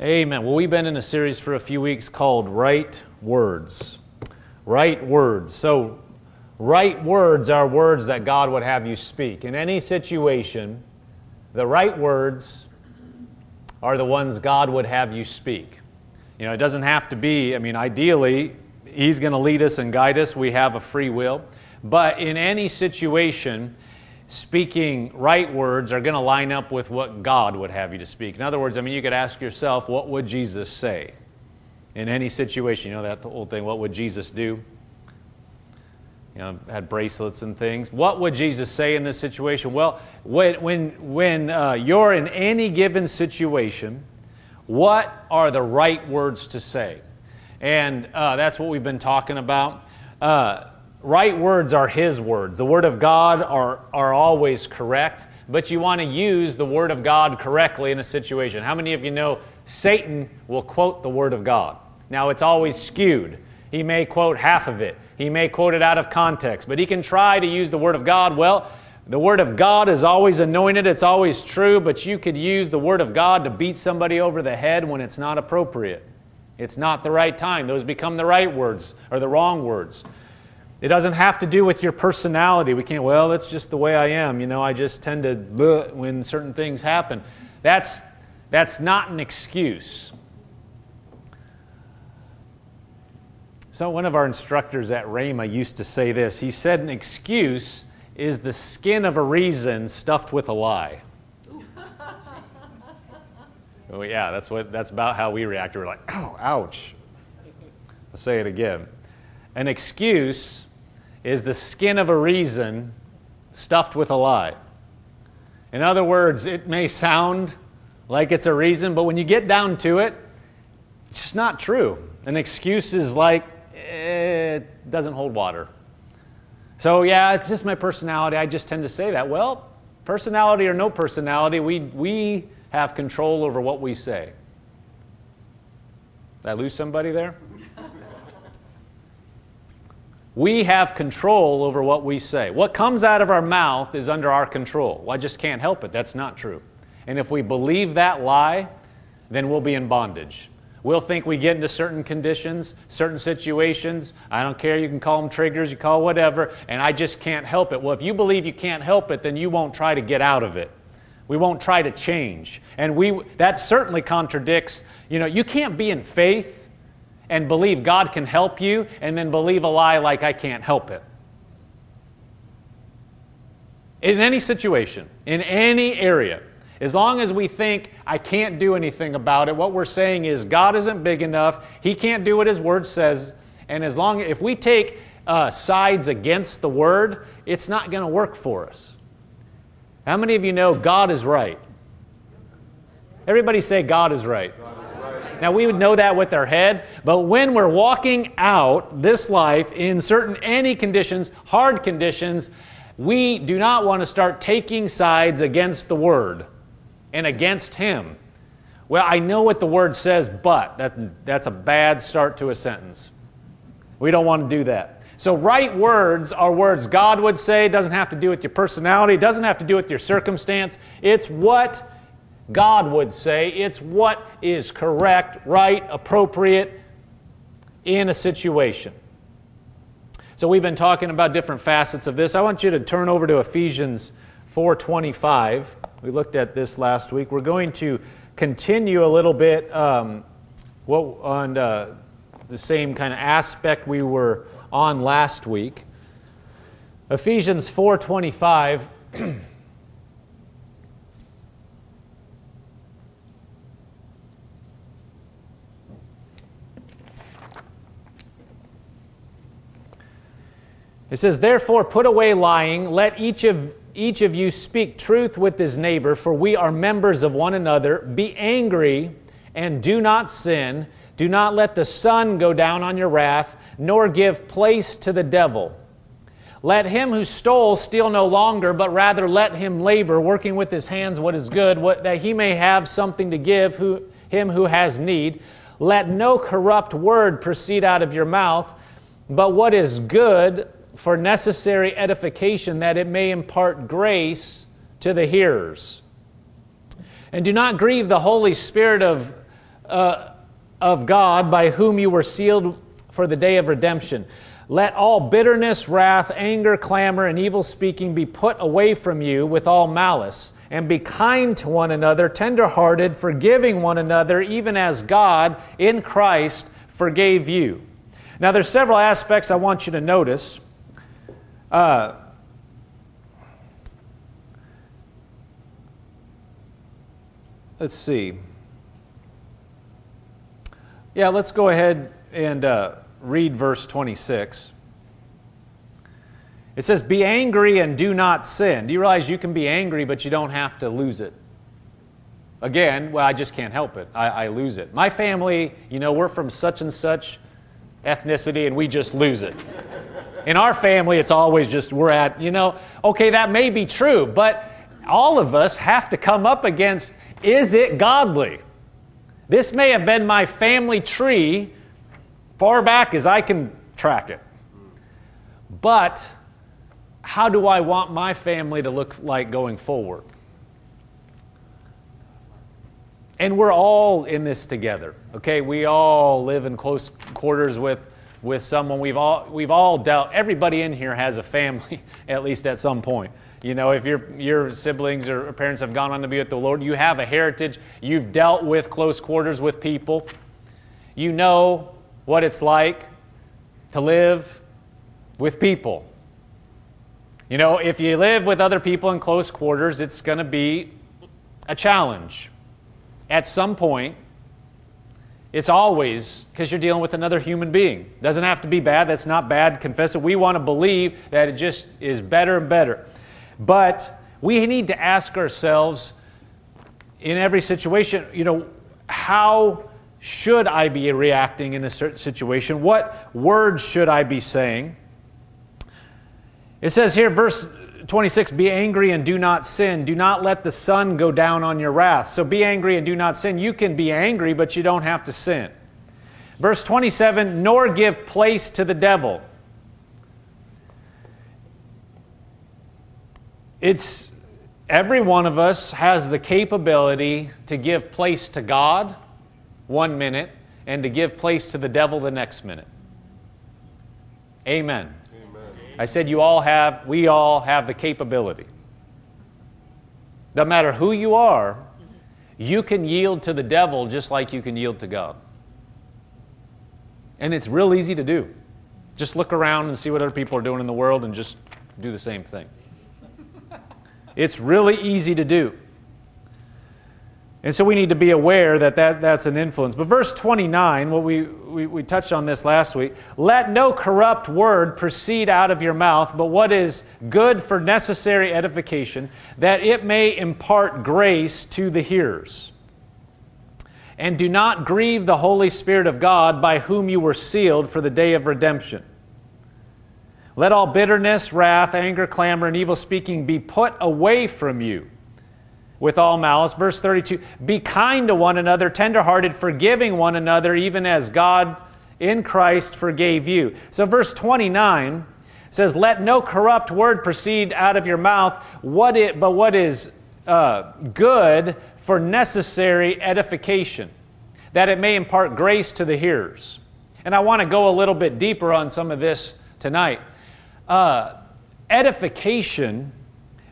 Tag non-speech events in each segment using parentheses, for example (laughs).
Amen. Well, we've been in a series for a few weeks called Right Words. Right Words. So, right words are words that God would have you speak. In any situation, the right words are the ones God would have you speak. You know, it doesn't have to be, I mean, ideally, He's going to lead us and guide us. We have a free will. But in any situation, speaking right words are going to line up with what God would have you to speak. In other words, I mean, you could ask yourself, what would Jesus say in any situation? You know that old thing, what would Jesus do? You know, had bracelets and things. What would Jesus say in this situation? Well, when, when, when uh, you're in any given situation, what are the right words to say? And uh, that's what we've been talking about. Uh, right words are His words. The Word of God are, are always correct, but you want to use the Word of God correctly in a situation. How many of you know Satan will quote the Word of God? Now, it's always skewed. He may quote half of it, he may quote it out of context, but he can try to use the Word of God. Well, the Word of God is always anointed, it's always true, but you could use the Word of God to beat somebody over the head when it's not appropriate. It's not the right time. Those become the right words or the wrong words. It doesn't have to do with your personality. We can't, well, that's just the way I am. You know, I just tend to when certain things happen. That's, that's not an excuse. So, one of our instructors at Rhema used to say this. He said, An excuse is the skin of a reason stuffed with a lie. (laughs) oh, yeah, that's, what, that's about how we react. We're like, oh, ouch. I'll say it again. An excuse is the skin of a reason stuffed with a lie. In other words, it may sound like it's a reason, but when you get down to it, it's just not true. An excuse is like, eh, it doesn't hold water. So, yeah, it's just my personality. I just tend to say that. Well, personality or no personality, we, we have control over what we say. Did I lose somebody there? We have control over what we say. What comes out of our mouth is under our control. Well, I just can't help it. That's not true. And if we believe that lie, then we'll be in bondage. We'll think we get into certain conditions, certain situations. I don't care. You can call them triggers, you call whatever, and I just can't help it. Well, if you believe you can't help it, then you won't try to get out of it. We won't try to change. And we that certainly contradicts, you know, you can't be in faith and believe God can help you and then believe a lie like I can't help it. In any situation, in any area, as long as we think I can't do anything about it, what we're saying is God isn't big enough, He can't do what His Word says, and as long if we take uh, sides against the Word, it's not going to work for us. How many of you know God is right? Everybody say God is right. Now, we would know that with our head, but when we're walking out this life in certain any conditions, hard conditions, we do not want to start taking sides against the Word and against Him. Well, I know what the Word says, but that, that's a bad start to a sentence. We don't want to do that. So, right words are words God would say. It doesn't have to do with your personality, it doesn't have to do with your circumstance. It's what God would say. It's what is correct, right, appropriate in a situation. So we've been talking about different facets of this. I want you to turn over to Ephesians 4:25. We looked at this last week. We're going to continue a little bit um, what, on uh, the same kind of aspect we were on last week. Ephesians 4:25. (clears throat) It says, Therefore, put away lying. Let each of, each of you speak truth with his neighbor, for we are members of one another. Be angry and do not sin. Do not let the sun go down on your wrath, nor give place to the devil. Let him who stole steal no longer, but rather let him labor, working with his hands what is good, what, that he may have something to give who, him who has need. Let no corrupt word proceed out of your mouth, but what is good for necessary edification, that it may impart grace to the hearers. And do not grieve the Holy Spirit of uh, of God by whom you were sealed for the day of redemption. Let all bitterness, wrath, anger, clamor, and evil speaking be put away from you with all malice. And be kind to one another, tenderhearted, forgiving one another, even as God in Christ forgave you. Now, there's several aspects I want you to notice. Uh, let's see. Yeah, let's go ahead and uh, read verse 26. It says, Be angry and do not sin. Do you realize you can be angry, but you don't have to lose it? Again, well, I just can't help it. I, I lose it. My family, you know, we're from such and such ethnicity and we just lose it. In our family, it's always just we're at, you know, okay, that may be true, but all of us have to come up against is it godly? This may have been my family tree far back as I can track it. But how do I want my family to look like going forward? And we're all in this together, okay? We all live in close quarters with, with someone. We've all, we've all dealt, everybody in here has a family, (laughs) at least at some point. You know, if your, your siblings or parents have gone on to be with the Lord, you have a heritage. You've dealt with close quarters with people. You know what it's like to live with people. You know, if you live with other people in close quarters, it's going to be a challenge. At some point, it's always because you're dealing with another human being. Doesn't have to be bad. That's not bad. Confess it. We want to believe that it just is better and better. But we need to ask ourselves in every situation, you know, how should I be reacting in a certain situation? What words should I be saying? It says here, verse 26 Be angry and do not sin. Do not let the sun go down on your wrath. So be angry and do not sin. You can be angry, but you don't have to sin. Verse 27 Nor give place to the devil. It's every one of us has the capability to give place to God one minute and to give place to the devil the next minute. Amen. I said you all have, we all have the capability. No matter who you are, you can yield to the devil just like you can yield to God. And it's real easy to do. Just look around and see what other people are doing in the world and just do the same thing. It's really easy to do. And so we need to be aware that, that that's an influence. But verse 29, what we, we, we, touched on this last week let no corrupt word proceed out of your mouth, but what is good for necessary edification, that it may impart grace to the hearers. And do not grieve the Holy Spirit of God, by whom you were sealed for the day of redemption. Let all bitterness, wrath, anger, clamor, and evil speaking be put away from you with all malice. Verse 32 Be kind to one another, tenderhearted, forgiving one another, even as God in Christ forgave you. So, verse 29 says, Let no corrupt word proceed out of your mouth, what it, but what is uh, good for necessary edification, that it may impart grace to the hearers. And I want to go a little bit deeper on some of this tonight. Uh, edification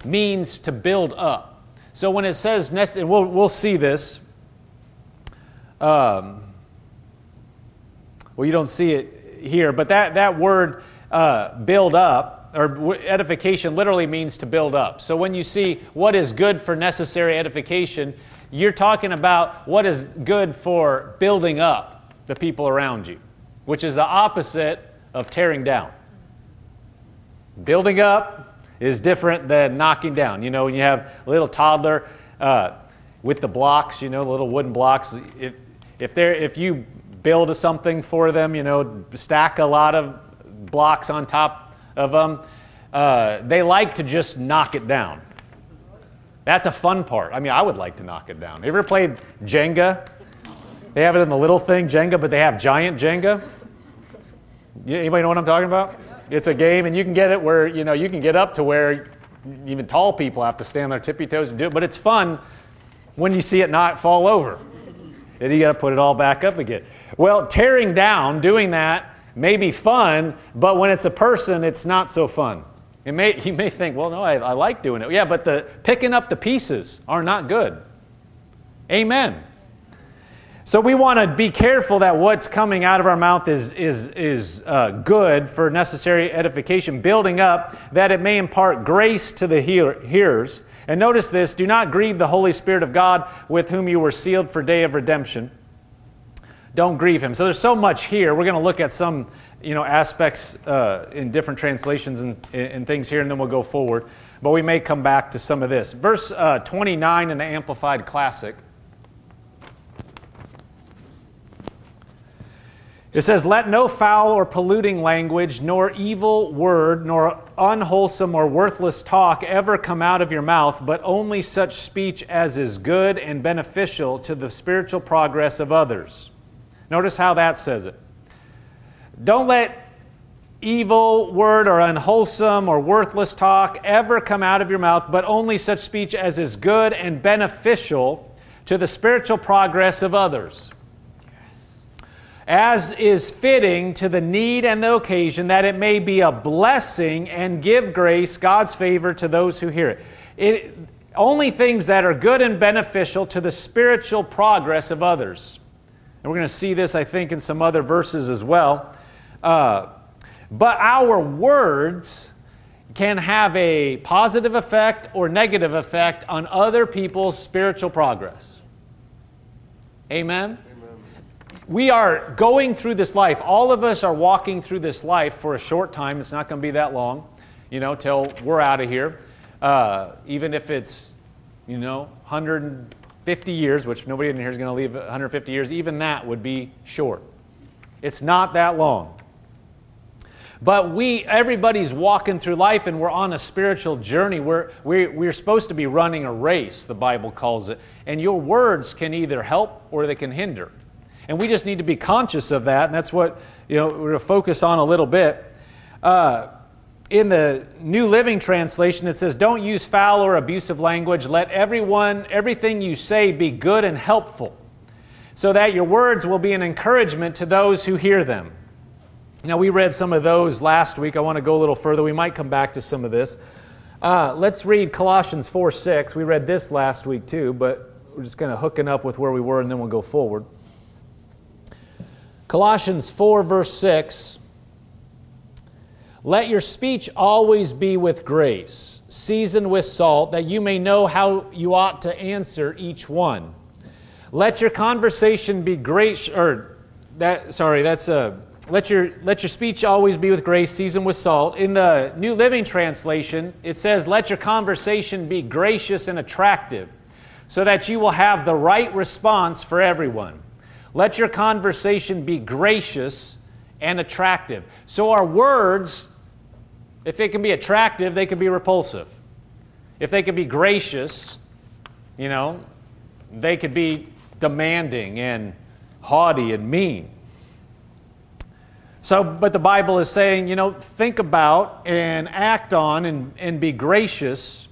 means to build up. So when it says, nest, and we'll, we'll see this. Um, well, you don't see it here, but that, that word uh, build up or edification literally means to build up. So when you see what is good for necessary edification, you're talking about what is good for building up the people around you, which is the opposite of tearing down. Building up is different than knocking down. You know, when you have a little toddler uh, with the blocks, you know, the little wooden blocks, if, if, they're, if you build something for them, you know, stack a lot of blocks on top of them, uh, they like to just knock it down. That's a fun part. I mean, I would like to knock it down. You ever played Jenga? They have it in the little thing, Jenga, but they have giant Jenga. Anybody know what I'm talking about? It's a game, and you can get it where you know you can get up to where even tall people have to stand on their tippy toes and do it. But it's fun when you see it not fall over. and you got to put it all back up again. Well, tearing down, doing that may be fun, but when it's a person, it's not so fun. It may, (laughs) you may think, well, no, I, I like doing it. Yeah, but the picking up the pieces are not good. Amen. So we want to be careful that what's coming out of our mouth is, is, is uh, good for necessary edification, building up, that it may impart grace to the hear- hearers. And notice this do not grieve the Holy Spirit of God with whom you were sealed for day of redemption. Don't grieve him. So there's so much here. We're going to look at some you know, aspects uh, in different translations and, and, things here, and then we'll go forward. But we may come back to some of this. Verse uh, 29 in the Amplified Classic. It says, Let no foul or polluting language, nor evil word, nor unwholesome or worthless talk ever come out of your mouth, but only such speech as is good and beneficial to the spiritual progress of others. Notice how that says it. Don't let evil word or unwholesome or worthless talk ever come out of your mouth, but only such speech as is good and beneficial to the spiritual progress of others as is fitting to the need and the occasion, that it may be a blessing and give grace, God's favor to those who hear it. it only things that are good and beneficial to the spiritual progress of others. And we're going to see this, I think, in some other verses as well. Uh, but our words can have a positive effect or negative effect on other people's spiritual progress. Amen? We are going through this life. All of us are walking through this life for a short time. It's not going to be that long, you know, till we're out of here. Uh, even if it's, you know, 150 years, which nobody in here is going to leave 150 years, even that would be short. It's not that long. But we, everybody's walking through life and we're on a spiritual journey. We're, we're, we're supposed to be running a race, the Bible calls it. And your words can either help or they can hinder. And we just need to be conscious of that, and that's what you know, we're going to focus on a little bit. Uh, in the New Living Translation, it says, Don't use foul or abusive language. Let everyone, everything you say be good and helpful, so that your words will be an encouragement to those who hear them. Now, we read some of those last week. I want to go a little further. We might come back to some of this. Uh, let's read Colossians 4 6. We read this last week too, but we're just kind of hooking up with where we were and then we'll go forward. Colossians 4, verse 6 Let your speech always be with grace, seasoned with salt, that you may know how you ought to answer each one. Let your conversation be great, or that, sorry, that's a. Let your, let your speech always be with grace, seasoned with salt. In the New Living Translation, it says, Let your conversation be gracious and attractive, so that you will have the right response for everyone. Let your conversation be gracious and attractive. So, our words, if they can be attractive, they can be repulsive. If they can be gracious, you know, they could be demanding and haughty and mean. So, but the Bible is saying, you know, think about and act on and, and be gracious.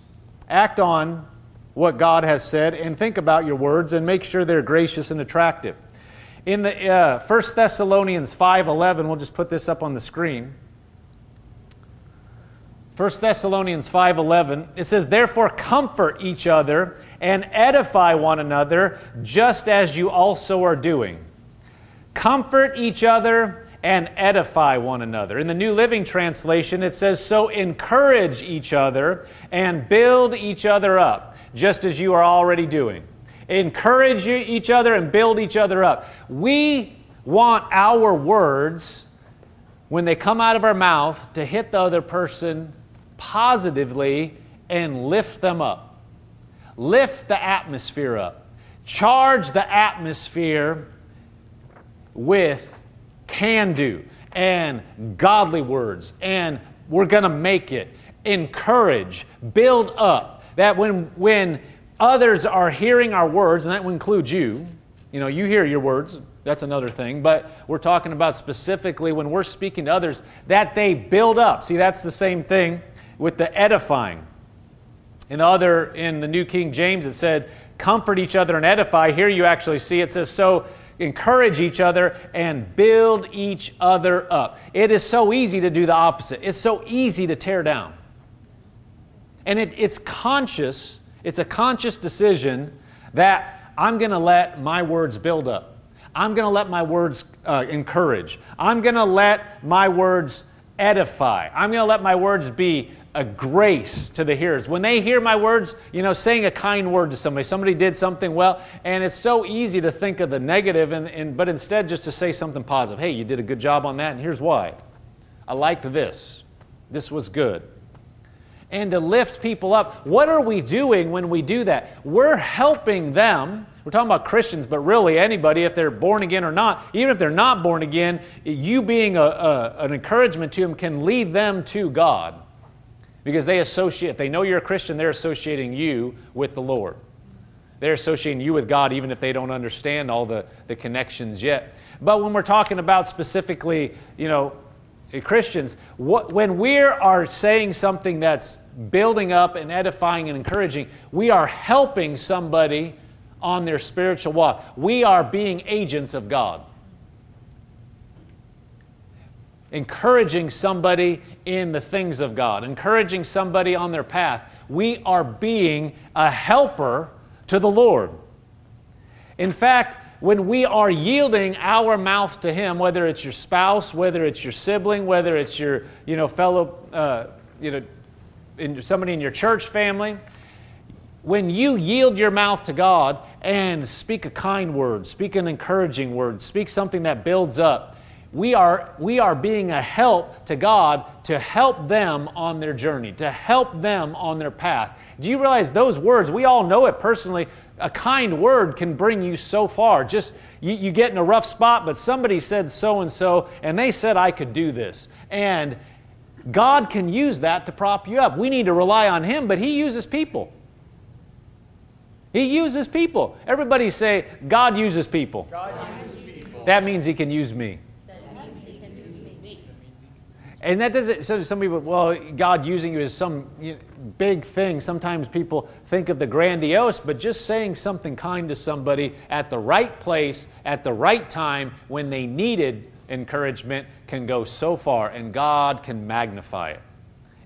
Act on what God has said and think about your words and make sure they're gracious and attractive. In the uh, 1 Thessalonians 5.11, we'll just put this up on the screen. 1 Thessalonians 5:11 it says therefore comfort each other and edify one another just as you also are doing. Comfort each other and edify one another. In the New Living Translation it says so encourage each other and build each other up just as you are already doing encourage each other and build each other up. We want our words, when they come out of our mouth, to hit the other person positively and lift them up. Lift the atmosphere up. Charge the atmosphere with can do and godly words and we're going to make it. Encourage, build up. That when, when others are hearing our words, and that would include you. You know, you hear your words, that's another thing, but we're talking about specifically when we're speaking to others that they build up. See, that's the same thing with the edifying. In the other, in the New King James, it said comfort each other and edify. Here you actually see it says, so encourage each other and build each other up. It is so easy to do the opposite. It's so easy to tear down. And it, it's conscious, it's a conscious decision that I'm going to let my words build up. I'm going to let my words uh, encourage. I'm going to let my words edify. I'm going to let my words be a grace to the hearers. When they hear my words, you know, saying a kind word to somebody, somebody did something well, and it's so easy to think of the negative, and, and, but instead just to say something positive. Hey, you did a good job on that, and here's why. I liked this. This was good. And to lift people up. What are we doing when we do that? We're helping them. We're talking about Christians, but really anybody, if they're born again or not, even if they're not born again, you being a, a, an encouragement to them can lead them to God because they associate, they know you're a Christian, they're associating you with the Lord. They're associating you with God even if they don't understand all the, the connections yet. But when we're talking about specifically, you know, Uh, Christians, what, when we are saying something that's building up and edifying and encouraging, we are helping somebody on their spiritual walk. We are being agents of God encouraging somebody in the things of God, encouraging somebody on their path. We are being a helper to the Lord. In fact, when we are yielding our mouth to Him, whether it's your spouse, whether it's your sibling, whether it's your you know, fellow, uh, you know, in, somebody in your church family, when you yield your mouth to God and speak a kind word, speak an encouraging word, speak something that builds up, we are, we are being a help to God to help them on their journey, to help them on their path. Do you realize those words, we all know it personally, a kind word can bring you so far. Just you, you get in a rough spot, but somebody said so and so, and they said I could do this. And God can use that to prop you up. We need to rely on Him, but He uses people. He uses people. Everybody say, God uses people. God uses people. That means He can use me. And that doesn't, so some people, well, God using you is some you know, big thing. Sometimes people think of the grandiose, but just saying something kind to somebody at the right place, at the right time, when they needed encouragement, can go so far, and God can magnify it.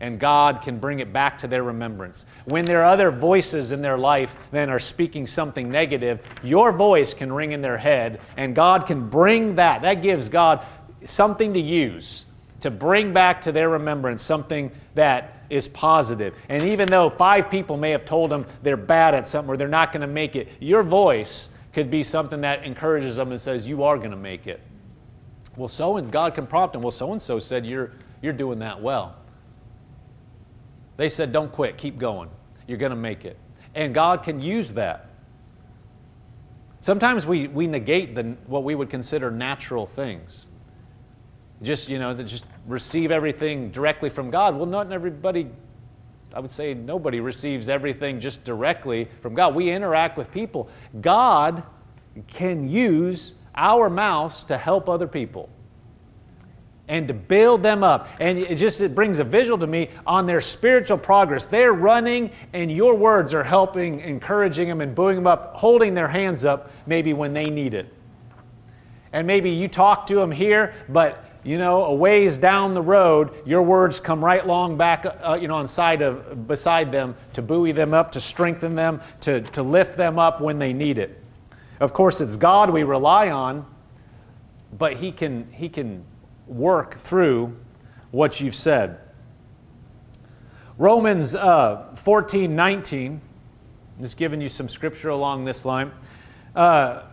And God can bring it back to their remembrance. When there are other voices in their life that are speaking something negative, your voice can ring in their head, and God can bring that. That gives God something to use to bring back to their remembrance something that is positive. And even though five people may have told them they're bad at something or they're not going to make it, your voice could be something that encourages them and says, You are going to make it. Well, so and God can prompt them. Well, so and so said you're you're doing that well. They said, Don't quit, keep going. You're going to make it. And God can use that. Sometimes we, we negate the, what we would consider natural things just you know just receive everything directly from god. Well not everybody i would say nobody receives everything just directly from god. We interact with people. God can use our mouths to help other people and to build them up. And it just it brings a visual to me on their spiritual progress. They're running and your words are helping encouraging them and buoying them up holding their hands up maybe when they need it. And maybe you talk to them here but you know, a ways down the road, your words come right long back, uh, you know, on side of, beside them to buoy them up, to strengthen them, to, to lift them up when they need it. Of course, it's God we rely on, but He can, he can work through what you've said. Romans uh, 14 19, just giving you some scripture along this line. Uh,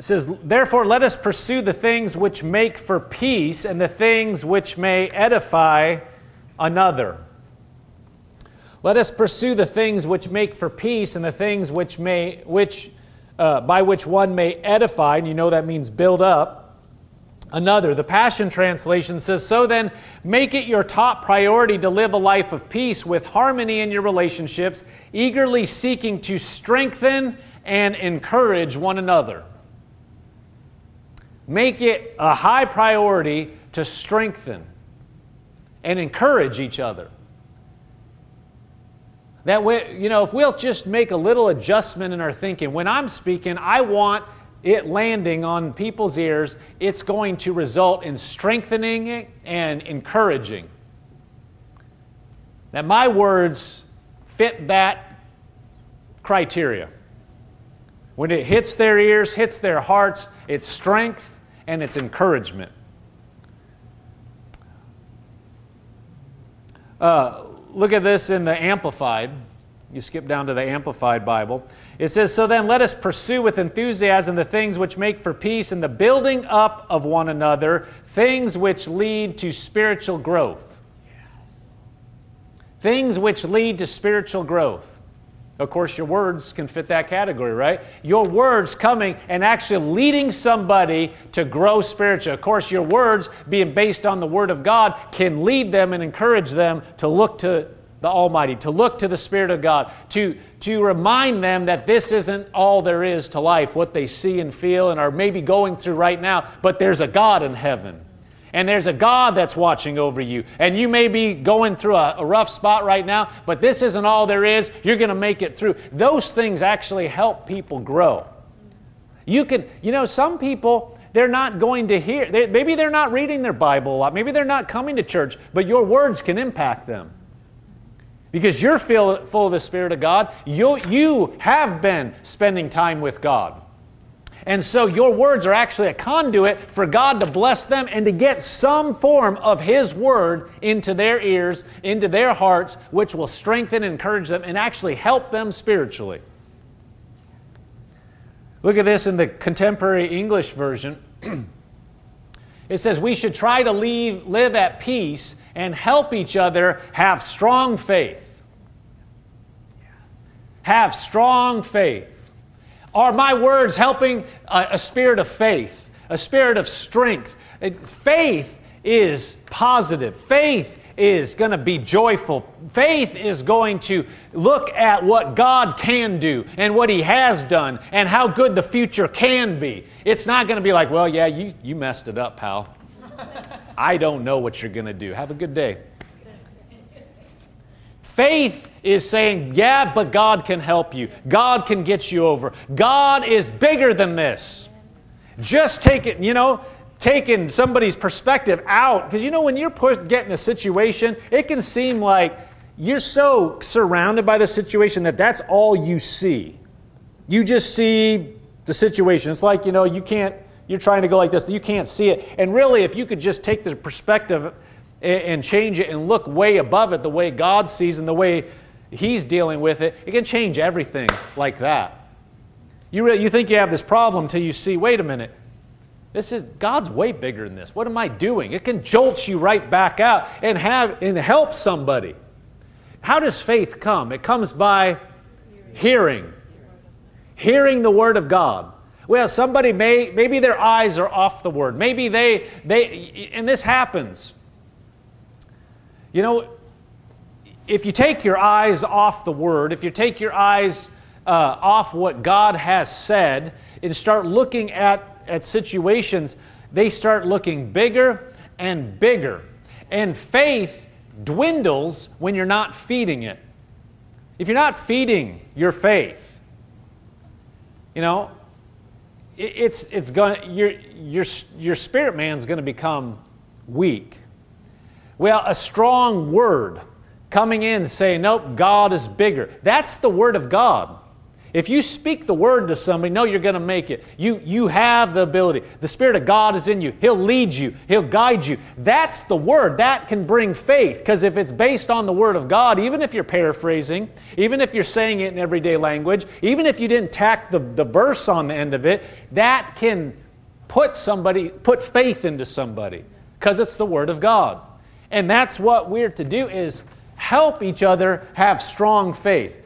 it says, Therefore, let us pursue the things which make for peace and the things which may edify another. Let us pursue the things which make for peace and the things which may, which, uh, by which one may edify, and you know that means build up another. The Passion Translation says, So then, make it your top priority to live a life of peace with harmony in your relationships, eagerly seeking to strengthen and encourage one another. Make it a high priority to strengthen and encourage each other. That way, you know, if we'll just make a little adjustment in our thinking, when I'm speaking, I want it landing on people's ears, it's going to result in strengthening and encouraging. That my words fit that criteria. When it hits their ears, hits their hearts, it's strength and it's encouragement. Uh, look at this in the Amplified. You skip down to the Amplified Bible. It says, So then let us pursue with enthusiasm the things which make for peace and the building up of one another, things which lead to spiritual growth. Things which lead to spiritual growth. Of course, your words can fit that category, right? Your words coming and actually leading somebody to grow spiritually. Of course, your words being based on the Word of God can lead them and encourage them to look to the Almighty, to look to the Spirit of God, to, to remind them that this isn't all there is to life, what they see and feel and are maybe going through right now, but there's a God in heaven. And there's a God that's watching over you. And you may be going through a, a rough spot right now, but this isn't all there is. You're going to make it through. Those things actually help people grow. You can, you know, some people, they're not going to hear, they, maybe they're not reading their Bible a lot, maybe they're not coming to church, but your words can impact them. Because you're full, full of the Spirit of God, you, you have been spending time with God. And so your words are actually a conduit for God to bless them and to get some form of His word into their ears, into their hearts, which will strengthen and encourage them and actually help them spiritually. Look at this in the contemporary English version. (clears throat) it says, We should try to leave, live at peace and help each other have strong faith. Have strong faith. Are my words helping a, a spirit of faith, a spirit of strength? Faith is positive. Faith is going to be joyful. Faith is going to look at what God can do and what He has done and how good the future can be. It's not going to be like, well, yeah, you, you messed it up, pal. I don't know what you're going to do. Have a good day. Faith is saying, yeah, but God can help you. God can get you over. God is bigger than this. Just take it, you know, taking somebody's perspective out. Because you know, when you're pushed, getting a situation, it can seem like you're so surrounded by the situation that that's all you see. You just see the situation. It's like, you know, you can't, you're trying to go like this, you can't see it. And really, if you could just take the perspective and change it and look way above it the way God sees and the way He's dealing with it, it can change everything like that. You, really, you think you have this problem until you see, wait a minute, this is God's way bigger than this. What am I doing? It can jolt you right back out and have and help somebody. How does faith come? It comes by hearing. Hearing the word of God. Well, somebody may maybe their eyes are off the word. Maybe they they and this happens. You know, if you take your eyes off the Word, if you take your eyes uh, off what God has said and start looking at, at situations, they start looking bigger and bigger. And faith dwindles when you're not feeding it. If you're not feeding your faith, you know, it's, it's going your, your, your spirit man's going to become weak. Well, a strong word coming in saying, Nope, God is bigger. That's the word of God. If you speak the word to somebody, no, you're going to make it. You, you have the ability. The Spirit of God is in you. He'll lead you, He'll guide you. That's the word. That can bring faith. Because if it's based on the word of God, even if you're paraphrasing, even if you're saying it in everyday language, even if you didn't tack the, the verse on the end of it, that can put somebody, put faith into somebody. Because it's the word of God. And that's what we're to do is help each other have strong faith.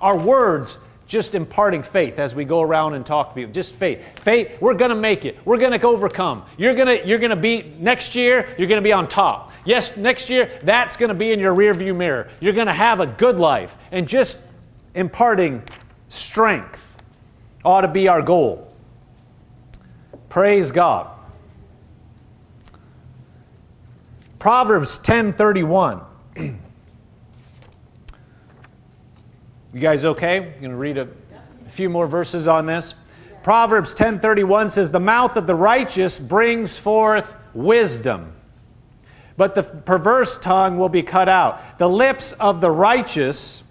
Our words just imparting faith as we go around and talk to people. Just faith. Faith, we're going to make it. We're going to overcome. You're going to you're going to be next year, you're going to be on top. Yes, next year that's going to be in your rearview mirror. You're going to have a good life and just imparting strength ought to be our goal. Praise God. Proverbs 10:31. You guys okay? I'm going to read a, a few more verses on this. Proverbs 10:31 says the mouth of the righteous brings forth wisdom but the perverse tongue will be cut out. The lips of the righteous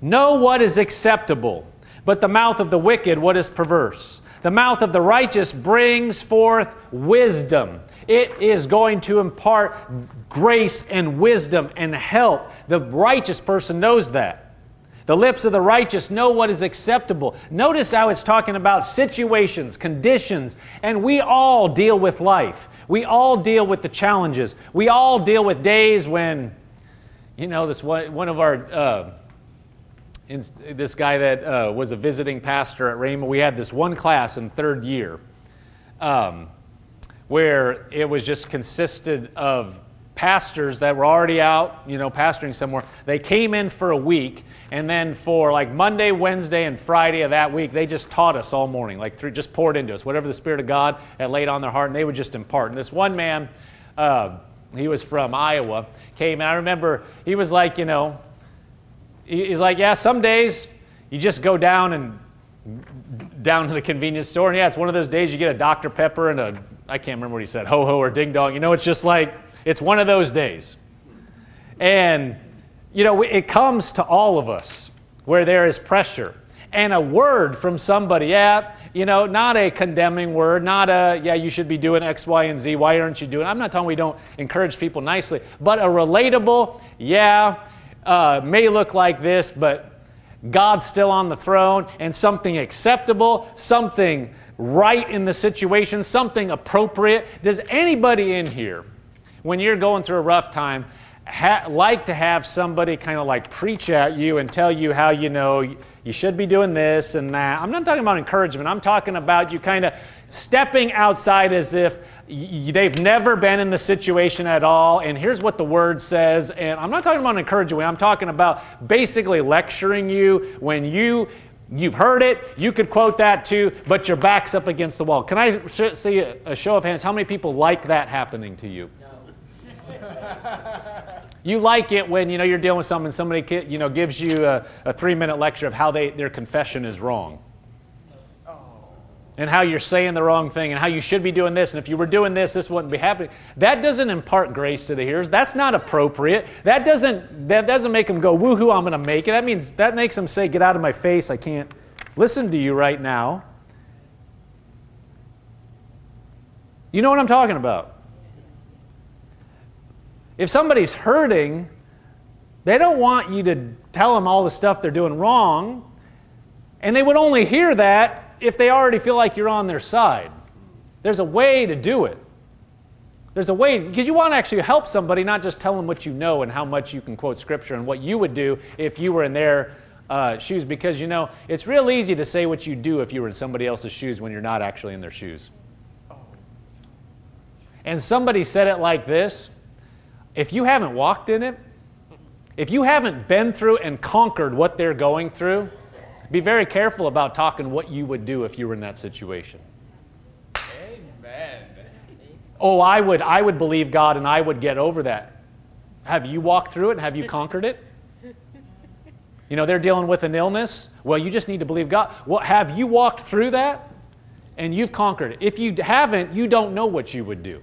know what is acceptable, but the mouth of the wicked what is perverse. The mouth of the righteous brings forth wisdom. It is going to impart grace and wisdom and help. The righteous person knows that. The lips of the righteous know what is acceptable. Notice how it's talking about situations, conditions, and we all deal with life. We all deal with the challenges. We all deal with days when, you know, this one, one of our, uh, in, this guy that uh, was a visiting pastor at Rhema, we had this one class in third year um, where it was just consisted of pastors that were already out, you know, pastoring somewhere. They came in for a week, and then for like Monday, Wednesday, and Friday of that week, they just taught us all morning, like through, just poured into us whatever the Spirit of God had laid on their heart, and they would just impart. And this one man, uh, he was from Iowa, came, and I remember he was like, you know, he's like, yeah, some days you just go down and down to the convenience store, and yeah, it's one of those days you get a Dr. Pepper and a, I can't remember what he said, ho ho or ding dong. You know, it's just like, it's one of those days. And, you know, it comes to all of us where there is pressure. And a word from somebody, yeah, you know, not a condemning word, not a, yeah, you should be doing X, Y, and Z. Why aren't you doing? I'm not telling we don't encourage people nicely, but a relatable, yeah, uh, may look like this, but God's still on the throne, and something acceptable, something right in the situation, something appropriate. Does anybody in here when you're going through a rough time, ha- like to have somebody kind of like preach at you and tell you how you know you should be doing this and that. I'm not talking about encouragement. I'm talking about you kind of stepping outside as if they've never been in the situation at all. And here's what the word says. And I'm not talking about encouraging. I'm talking about basically lecturing you when you You've heard it, you could quote that too, but your back's up against the wall. Can I sh- see a, a show of hands? How many people like that happening to you? you like it when you know you're dealing with someone, somebody you know gives you a, a three-minute lecture of how they, their confession is wrong, and how you're saying the wrong thing, and how you should be doing this, and if you were doing this, this wouldn't be happening. That doesn't impart grace to the hearers. That's not appropriate. That doesn't that doesn't make them go woohoo. I'm going to make it. That means that makes them say, "Get out of my face! I can't listen to you right now." You know what I'm talking about. If somebody's hurting, they don't want you to tell them all the stuff they're doing wrong. And they would only hear that if they already feel like you're on their side. There's a way to do it. There's a way, because you want to actually help somebody, not just tell them what you know and how much you can quote scripture and what you would do if you were in their uh, shoes. Because, you know, it's real easy to say what you do if you were in somebody else's shoes when you're not actually in their shoes. And somebody said it like this if you haven't walked in it, if you haven't been through and conquered what they're going through, be very careful about talking what you would do if you were in that situation. Amen. Oh, I would, I would believe God and I would get over that. Have you walked through it? Have you conquered it? You know, they're dealing with an illness. Well, you just need to believe God. Well, have you walked through that? And you've conquered it. If you haven't, you don't know what you would do.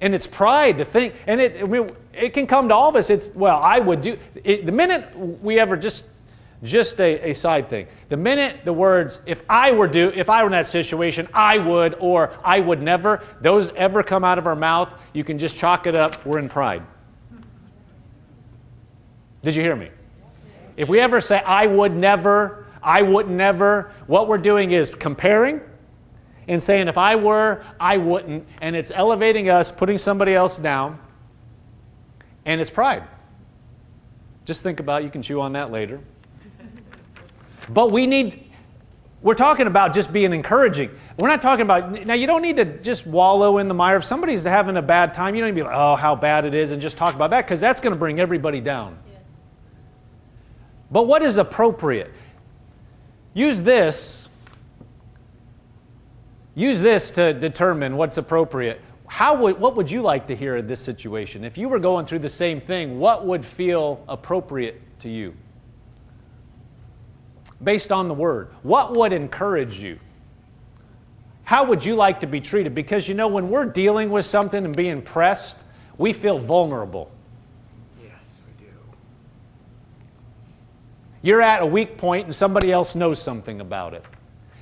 And it's pride to think, and it, I mean, it can come to all of us. It's, well, I would do, it, the minute we ever just, just a, a side thing, the minute the words, if I were do, if I were in that situation, I would, or I would never, those ever come out of our mouth, you can just chalk it up, we're in pride. Did you hear me? If we ever say, I would never, I would never, what we're doing is comparing and saying, if I were, I wouldn't. And it's elevating us, putting somebody else down, and it's pride. Just think about it. You can chew on that later. (laughs) But we need, we're talking about just being encouraging. We're not talking about, now you don't need to just wallow in the mire. If somebody's having a bad time, you don't need to be like, oh, how bad it is, and just talk about that, because that's going to bring everybody down. Yes. But what is appropriate? Use this Use this to determine what's appropriate. how would, what would you like to hear in this situation? If you were going through the same thing, what would feel appropriate to you? Based on the word, what would encourage you? How would you like to be treated? Because you know, when we're dealing with something and being pressed, we feel vulnerable. Yes, we do. You're at a weak point and somebody else knows something about it.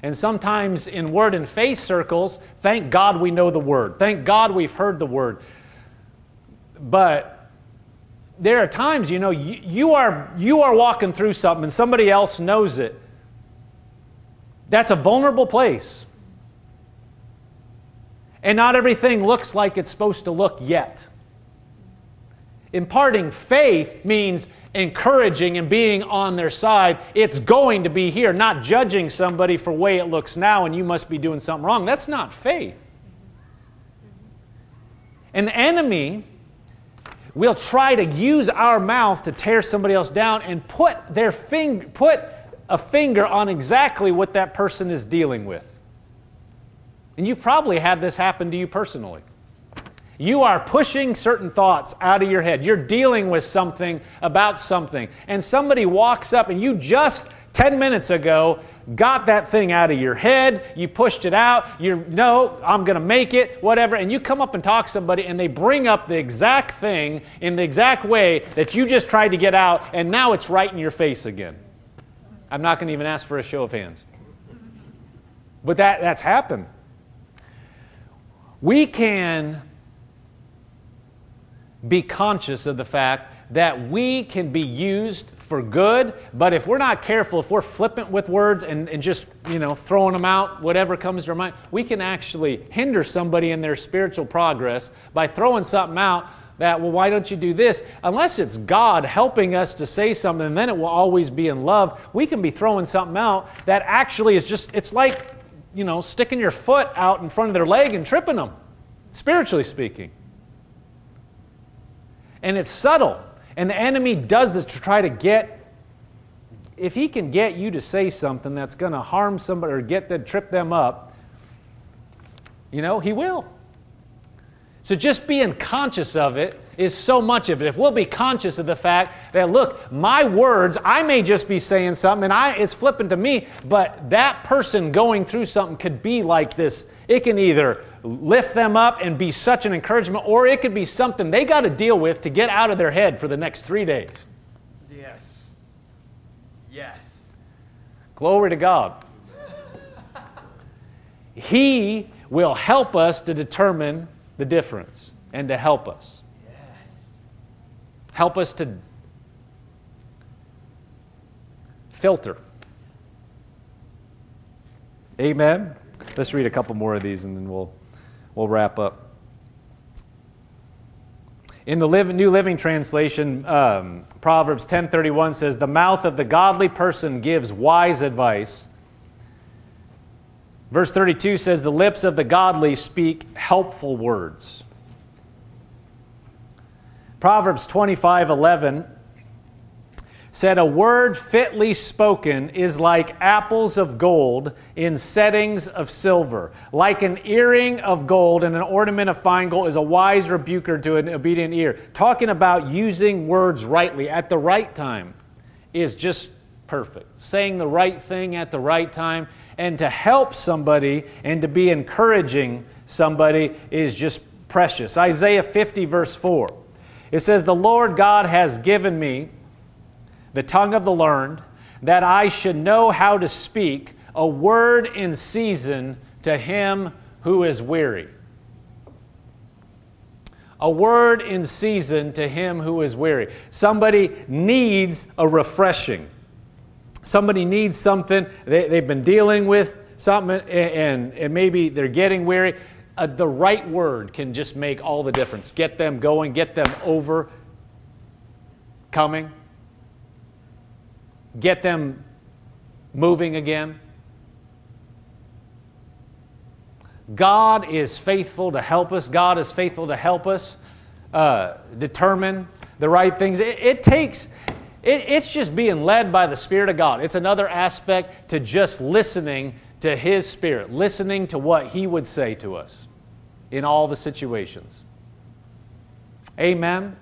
And sometimes in word and faith circles, thank God we know the word. Thank God we've heard the word. But there are times, you know, you, you, are, you are walking through something and somebody else knows it. That's a vulnerable place. And not everything looks like it's supposed to look yet. Imparting faith means encouraging and being on their side. It's going to be here, not judging somebody for way it looks now and you must be doing something wrong. That's not faith. An enemy will try to use our mouth to tear somebody else down and put their finger put a finger on exactly what that person is dealing with. And you've probably had this happen to you personally. You are pushing certain thoughts out of your head. You're dealing with something about something. And somebody walks up and you just 10 minutes ago got that thing out of your head, you pushed it out, you know, I'm going to make it, whatever, and you come up and talk to somebody and they bring up the exact thing in the exact way that you just tried to get out, and now it's right in your face again. I'm not going to even ask for a show of hands. But that, that's happened. We can be conscious of the fact that we can be used for good, but if we're not careful, if we're flippant with words and, and just, you know, throwing them out, whatever comes to our mind, we can actually hinder somebody in their spiritual progress by throwing something out that, well, why don't you do this? Unless it's God helping us to say something, then it will always be in love, we can be throwing something out that actually is just, it's like, you know, sticking your foot out in front of their leg and tripping them, spiritually speaking. And it's subtle. And the enemy does this to try to get, if he can get you to say something that's going to harm somebody or get them, trip them up, you know, he will. So just being conscious of it is so much of it. If we'll be conscious of the fact that, look, my words, I may just be saying something and I, it's flipping to me, but that person going through something could be like this. It can either lift them up and be such an encouragement, or it could be something they got to deal with to get out of their head for the next three days. Yes. Yes. Glory to God. he will help us to determine the difference and to help us. Yes. Help us to filter. Amen. Let's read a couple more of these and then we'll we'll wrap up. In the New Living Translation, um, Proverbs 10:31 says, "The mouth of the godly person gives wise advice." Verse 32 says, "The lips of the godly speak helpful words." Proverbs 25:11 said, A word fitly spoken is like apples of gold in settings of silver. Like an earring of gold and an ornament of fine gold is a wise rebuker to an obedient ear. Talking about using words rightly at the right time is just perfect. Saying the right thing at the right time and to help somebody and to be encouraging somebody is just precious. Isaiah 50, verse 4. It says, The Lord God has given me the tongue of the learned, that I should know how to speak a word in season to him who is weary. A word in season to him who is weary. Somebody needs a refreshing. Somebody needs something. They, have been dealing with something and, and maybe they're getting weary. Uh, the right word can just make all the difference. Get them going, get them over coming get them moving again. God is faithful to help us. God is faithful to help us uh, determine the right things. It, it takes, it, it's just being led by the Spirit of God. It's another aspect to just listening to His Spirit, listening to what He would say to us. in all the situations. Amen.